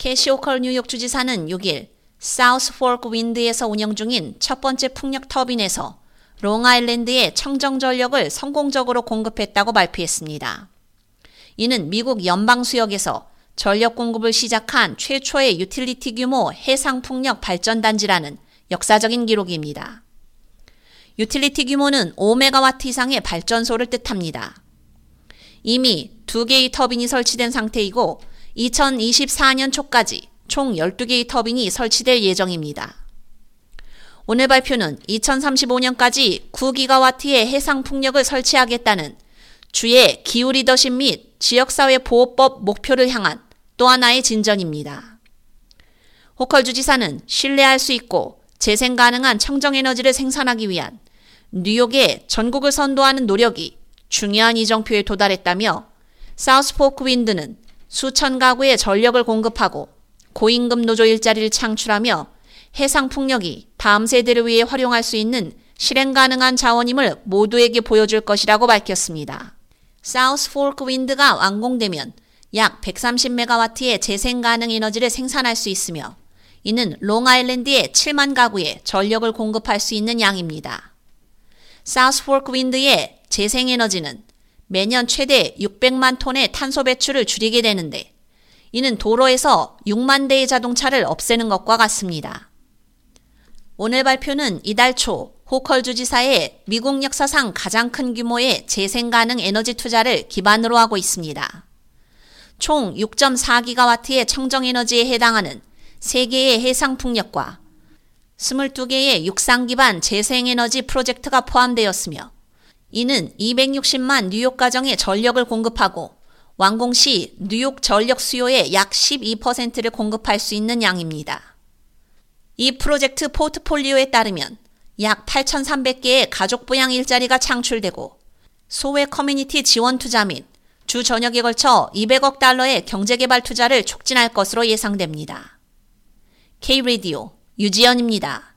캐시 호컬 뉴욕 주지사는 6일 사우스 포크 윈드에서 운영 중인 첫 번째 풍력 터빈에서 롱아일랜드에 청정 전력을 성공적으로 공급했다고 발표했습니다. 이는 미국 연방 수역에서 전력 공급을 시작한 최초의 유틸리티 규모 해상 풍력 발전 단지라는 역사적인 기록입니다. 유틸리티 규모는 5메가와트 이상의 발전소를 뜻합니다. 이미 두 개의 터빈이 설치된 상태이고 2024년 초까지 총 12개의 터빈이 설치될 예정입니다. 오늘 발표는 2035년까지 9기가와트의 해상 풍력을 설치하겠다는 주의 기후 리더십 및 지역사회 보호법 목표를 향한 또 하나의 진전입니다. 호컬 주지사는 신뢰할 수 있고 재생 가능한 청정 에너지를 생산하기 위한 뉴욕의 전국을 선도하는 노력이 중요한 이정표에 도달했다며 사우스포크 윈드는 수천 가구의 전력을 공급하고 고임금 노조 일자리를 창출하며 해상 풍력이 다음 세대를 위해 활용할 수 있는 실행 가능한 자원임을 모두에게 보여줄 것이라고 밝혔습니다. 사우스 포크 윈드가 완공되면 약 130메가와트의 재생 가능 에너지를 생산할 수 있으며 이는 롱아일랜드의 7만 가구에 전력을 공급할 수 있는 양입니다. 사우스 포크 윈드의 재생에너지는 매년 최대 600만 톤의 탄소 배출을 줄이게 되는데 이는 도로에서 6만 대의 자동차를 없애는 것과 같습니다. 오늘 발표는 이달 초 호컬 주지사의 미국 역사상 가장 큰 규모의 재생 가능 에너지 투자를 기반으로 하고 있습니다. 총 6.4기가와트의 청정 에너지에 해당하는 3개의 해상 풍력과 22개의 육상 기반 재생 에너지 프로젝트가 포함되었으며 이는 260만 뉴욕 가정에 전력을 공급하고 완공 시 뉴욕 전력 수요의 약 12%를 공급할 수 있는 양입니다. 이 프로젝트 포트폴리오에 따르면 약 8,300개의 가족 부양 일자리가 창출되고 소외 커뮤니티 지원 투자 및 주 전역에 걸쳐 200억 달러의 경제개발 투자를 촉진할 것으로 예상됩니다. K-Radio 유지연입니다.